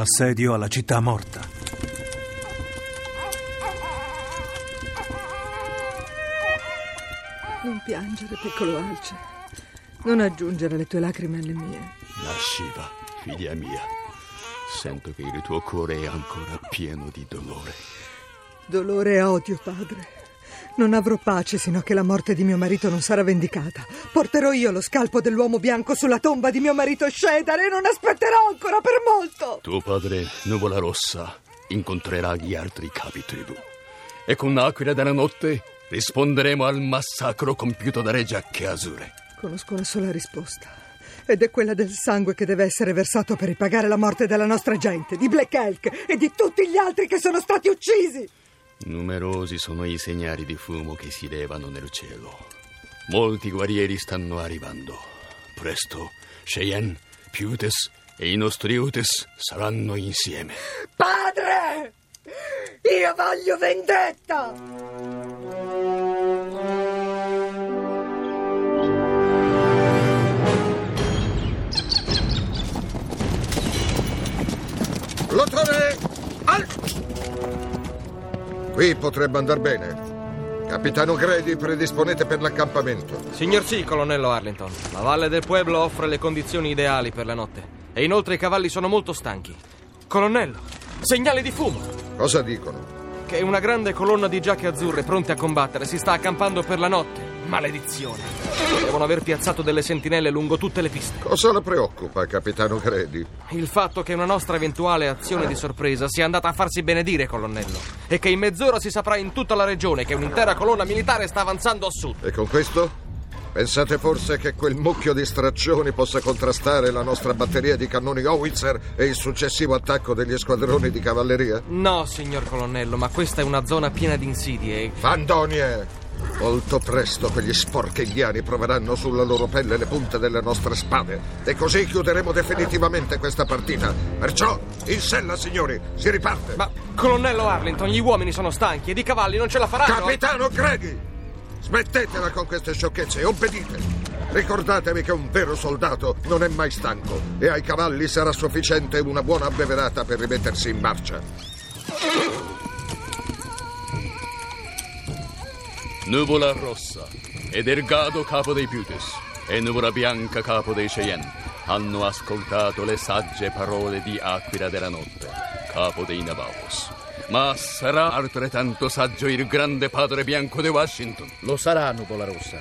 Assedio alla città morta. Non piangere, piccolo Alce. Non aggiungere le tue lacrime alle mie. Lasciva, figlia mia. Sento che il tuo cuore è ancora pieno di dolore. Dolore e odio, padre. Non avrò pace sino a che la morte di mio marito non sarà vendicata. Porterò io lo scalpo dell'uomo bianco sulla tomba di mio marito Scedare e non aspetterò ancora per molto. Tuo padre, Nuvola Rossa, incontrerà gli altri capi tribù. E con Aquila della Notte risponderemo al massacro compiuto da Re Giacche Azure. Conosco una sola risposta. Ed è quella del sangue che deve essere versato per ripagare la morte della nostra gente, di Black Elk e di tutti gli altri che sono stati uccisi. Numerosi sono i segnali di fumo che si levano nel cielo. Molti guerrieri stanno arrivando. Presto Cheyenne, Putes e i nostri Utes saranno insieme. Padre! Io voglio vendetta! Plotone! Al! Qui potrebbe andar bene. Capitano Grady, predisponete per l'accampamento. Signor sì, colonnello Arlington. La valle del Pueblo offre le condizioni ideali per la notte. E inoltre i cavalli sono molto stanchi. Colonnello, segnali di fumo! Cosa dicono? Che una grande colonna di giacche azzurre pronte a combattere si sta accampando per la notte. Maledizione! Devono aver piazzato delle sentinelle lungo tutte le piste. Cosa la preoccupa, capitano Grady? Il fatto che una nostra eventuale azione di sorpresa sia andata a farsi benedire, colonnello. E che in mezz'ora si saprà in tutta la regione che un'intera colonna militare sta avanzando a sud. E con questo? Pensate forse che quel mucchio di straccioni possa contrastare la nostra batteria di cannoni Howitzer e il successivo attacco degli squadroni di cavalleria? No, signor colonnello, ma questa è una zona piena di insidie. Fandonie! Molto presto quegli sporchegliani proveranno sulla loro pelle le punte delle nostre spade e così chiuderemo definitivamente questa partita. Perciò, in sella, signori, si riparte. Ma, colonnello Arlington, gli uomini sono stanchi ed i cavalli non ce la faranno. Capitano Grady! Smettetela con queste sciocchezze e obbedite. Ricordatevi che un vero soldato non è mai stanco e ai cavalli sarà sufficiente una buona abbeverata per rimettersi in marcia. Nuvola Rossa ed Ergado capo dei Putes e Nuvola Bianca capo dei Cheyenne hanno ascoltato le sagge parole di Aquila della Notte, capo dei Navajos. Ma sarà altrettanto saggio il grande padre bianco di Washington. Lo sarà Nuvola Rossa.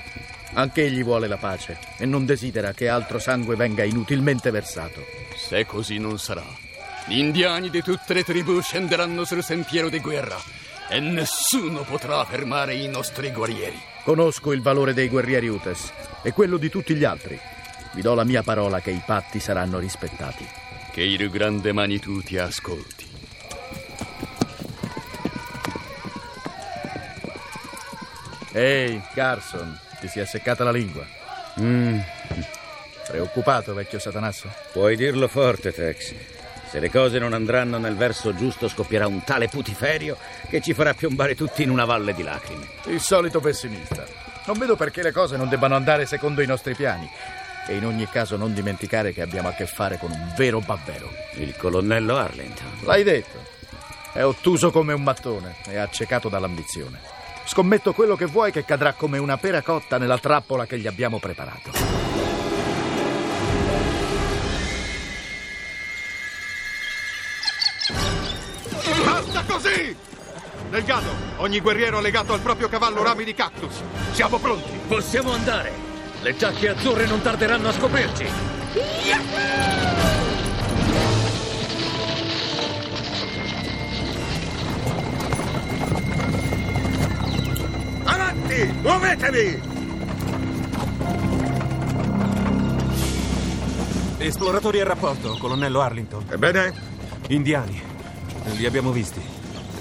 Anche egli vuole la pace e non desidera che altro sangue venga inutilmente versato. Se così non sarà, gli indiani di tutte le tribù scenderanno sul sentiero di guerra e nessuno potrà fermare i nostri guerrieri. Conosco il valore dei guerrieri Utes e quello di tutti gli altri. Vi do la mia parola che i patti saranno rispettati. Che il grande Manitou ti ascolti. Ehi, Carson, ti si è seccata la lingua. Mm, Preoccupato, vecchio satanasso? puoi dirlo forte, Tex. Se le cose non andranno nel verso giusto, scoppierà un tale putiferio che ci farà piombare tutti in una valle di lacrime. Il solito pessimista. Non vedo perché le cose non debbano andare secondo i nostri piani. E in ogni caso non dimenticare che abbiamo a che fare con un vero babbero. Il colonnello Arlington. L'hai detto. È ottuso come un mattone e accecato dall'ambizione. Scommetto quello che vuoi che cadrà come una pera cotta nella trappola che gli abbiamo preparato. Così! Delgado, ogni guerriero legato al proprio cavallo rami di cactus. Siamo pronti. Possiamo andare! Le giacche azzurre non tarderanno a scoprirci! Avanti! Muovetevi! Esploratori a rapporto, colonnello Arlington. Ebbene? Indiani. Li abbiamo visti.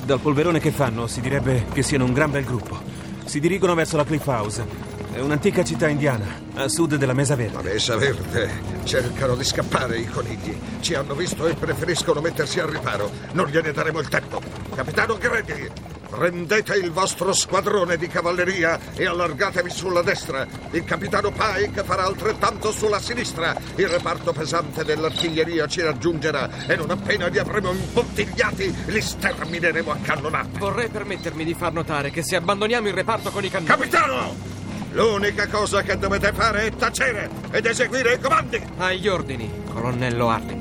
Dal polverone che fanno si direbbe che siano un gran bel gruppo. Si dirigono verso la Cliff House. È un'antica città indiana, a sud della Mesa La Verde. mesa verde. Cercano di scappare i conigli. Ci hanno visto e preferiscono mettersi al riparo. Non gliene daremo il tempo. Capitano Grady, prendete il vostro squadrone di cavalleria e allargatevi sulla destra. Il capitano Pike farà altrettanto sulla sinistra. Il reparto pesante dell'artiglieria ci raggiungerà e non appena li avremo imbottigliati li stermineremo a cannonate. Vorrei permettermi di far notare che se abbandoniamo il reparto con i cannoni... Capitano! L'unica cosa che dovete fare è tacere ed eseguire i comandi. Agli ordini, colonnello Arlington.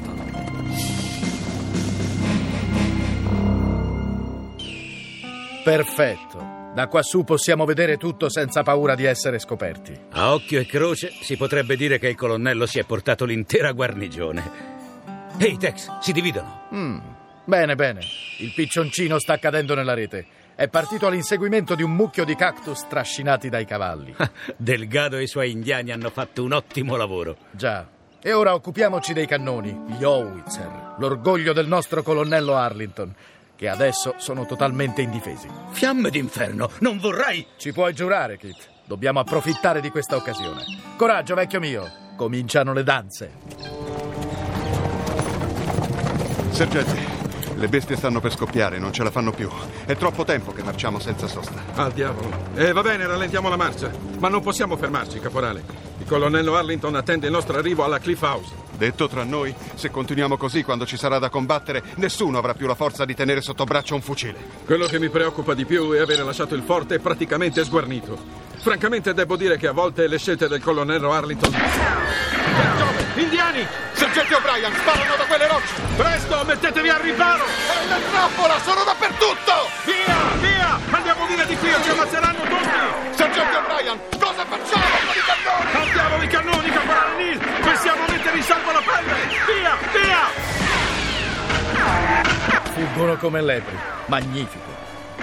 Perfetto. Da quassù possiamo vedere tutto senza paura di essere scoperti. A occhio e croce si potrebbe dire che il colonnello si è portato l'intera guarnigione. Ehi, Tex, si dividono. Mm. Bene, bene. Il piccioncino sta cadendo nella rete. È partito all'inseguimento di un mucchio di cactus trascinati dai cavalli. Delgado e i suoi indiani hanno fatto un ottimo lavoro. Già. E ora occupiamoci dei cannoni, gli Howitzer, l'orgoglio del nostro colonnello Arlington, che adesso sono totalmente indifesi. Fiamme d'inferno, non vorrai... Ci puoi giurare, Kit. Dobbiamo approfittare di questa occasione. Coraggio, vecchio mio. Cominciano le danze. Sergente, le bestie stanno per scoppiare, non ce la fanno più. È troppo tempo che marciamo senza sosta. Al diavolo. Eh, va bene, rallentiamo la marcia. Ma non possiamo fermarci, caporale. Il colonnello Arlington attende il nostro arrivo alla Cliff House. Detto tra noi, se continuiamo così quando ci sarà da combattere, nessuno avrà più la forza di tenere sotto braccio un fucile. Quello che mi preoccupa di più è avere lasciato il forte praticamente sguarnito. Francamente devo dire che a volte le scelte del colonnello Arlington... Giove, indiani! Sergente O'Brien, sparano da quelle rocce! Presto, mettetevi al riparo! È una trappola, sono dappertutto! Via, via! Andiamo via di qui o ci ammazzeranno tutti! Sergente O'Brien, cosa facciamo con i cannoni? Al diavolo i cannoni, caporale Neal! Possiamo mettere in salvo la pelle! Via, via! Fuggono come lepri. Magnifico.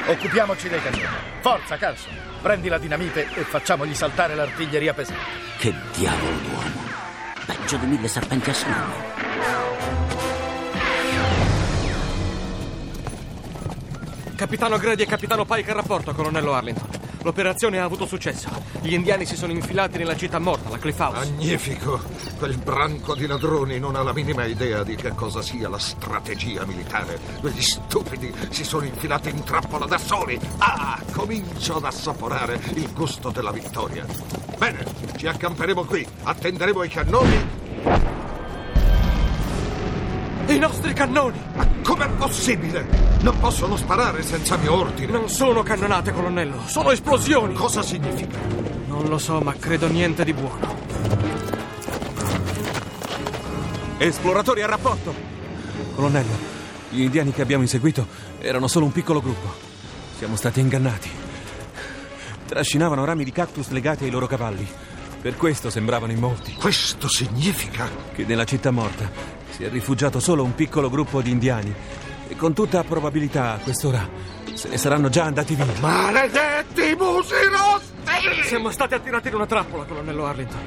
Occupiamoci dei cannoni. Forza, Carson. Prendi la dinamite e facciamogli saltare l'artiglieria pesante. Che diavolo d'uomo. Peggio di mille serpenti a sonno. Capitano Grady e Capitano Pike a rapporto, colonnello Arlington. L'operazione ha avuto successo. Gli indiani si sono infilati nella città morta, la Cliff House. Magnifico! Quel branco di ladroni non ha la minima idea di che cosa sia la strategia militare. Quegli stupidi si sono infilati in trappola da soli. Ah, comincio ad assaporare il gusto della vittoria. Bene, ci accamperemo qui, attenderemo i cannoni. I nostri cannoni! Ma com'è possibile? Non possono sparare senza mio ordine. Non sono cannonate, colonnello. Sono esplosioni. Cosa significa? Non lo so, ma credo niente di buono. Esploratori a rapporto! Colonnello, gli indiani che abbiamo inseguito erano solo un piccolo gruppo. Siamo stati ingannati. Trascinavano rami di cactus legati ai loro cavalli. Per questo sembravano in molti. Questo significa Che nella città morta si è rifugiato solo un piccolo gruppo di indiani. E con tutta probabilità a quest'ora se ne saranno già andati via. Maledetti musi rosti! Siamo stati attirati in una trappola, colonnello Arlington.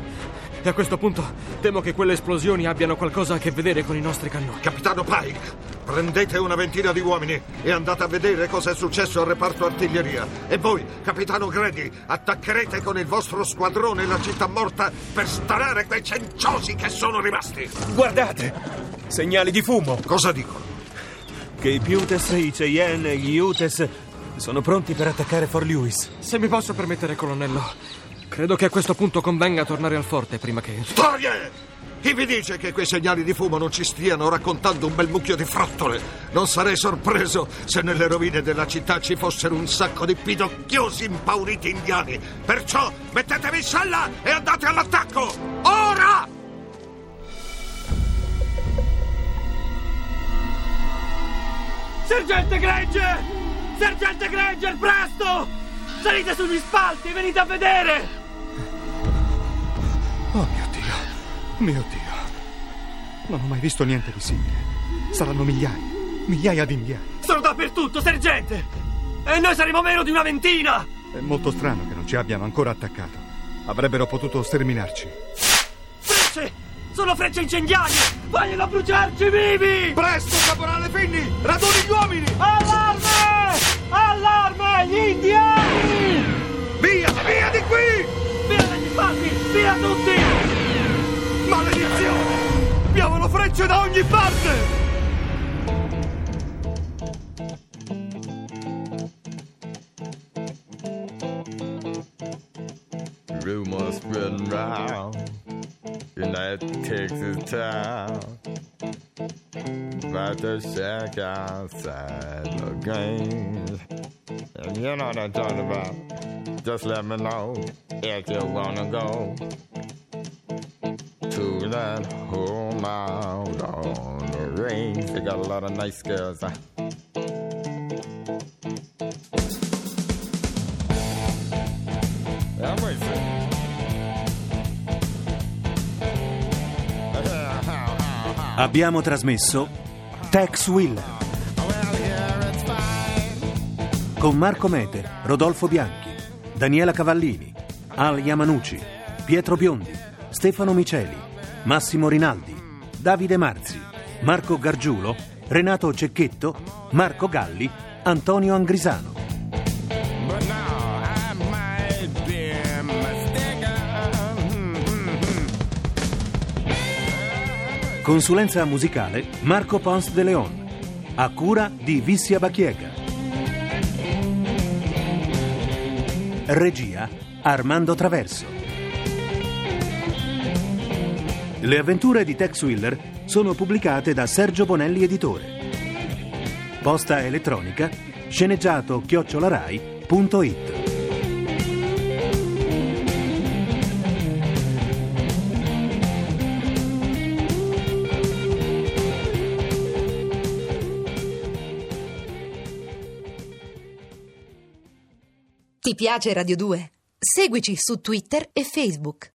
E a questo punto temo che quelle esplosioni abbiano qualcosa a che vedere con i nostri cannoni. Capitano Pike, prendete una ventina di uomini e andate a vedere cosa è successo al reparto artiglieria. E voi, capitano Grady, attaccherete con il vostro squadrone la città morta per stanare quei cenciosi che sono rimasti. Guardate! Segnali di fumo! Cosa dicono? Che i Putes, i Cheyenne e gli Utes sono pronti per attaccare Fort Lewis. Se mi posso permettere, colonnello, credo che a questo punto convenga tornare al forte prima che... Storie! Chi vi dice che quei segnali di fumo non ci stiano raccontando un bel mucchio di frottole? Non sarei sorpreso se nelle rovine della città ci fossero un sacco di pidocchiosi impauriti indiani. Perciò mettetevi in sella e andate all'attacco! Ora! Sergente Granger! Sergente Granger, presto! Salite sugli spalti, venite a vedere! Mio Dio. Non ho mai visto niente di simile. Saranno migliaia, migliaia di indiani. Sono dappertutto, sergente! E noi saremo meno di una ventina! È molto strano che non ci abbiano ancora attaccato. Avrebbero potuto sterminarci. Frecce! Sono frecce incendiarie! Vogliono bruciarci vivi! Presto, caporale Finni! Raduni gli uomini! Allarme! Allarme! Gli indiani! Via, via di qui! Via dagli spalti! Via tutti! Da ogni parte! Rumors spreading round that Texas town about the shack outside the games. And you know what I'm talking about. Just let me know if you wanna go to that home out on the range. They got a lot of nice girls. Huh? Yeah, wait a second. Abbiamo trasmesso Tex Willer con Marco Mete, Rodolfo Bianchi, Daniela Cavallini, Al Yamanucci, Pietro Biondi, Stefano Miceli, Massimo Rinaldi, Davide Marzi, Marco Gargiulo, Renato Cecchetto, Marco Galli, Antonio Angrisano. Consulenza musicale Marco Pons de Leon. A cura di Vissia Bachiega. Regia Armando Traverso. Le avventure di Tex Willer sono pubblicate da Sergio Bonelli Editore. Posta elettronica sceneggiato chiocciolarai.it Ti piace Radio 2? Seguici su Twitter e Facebook.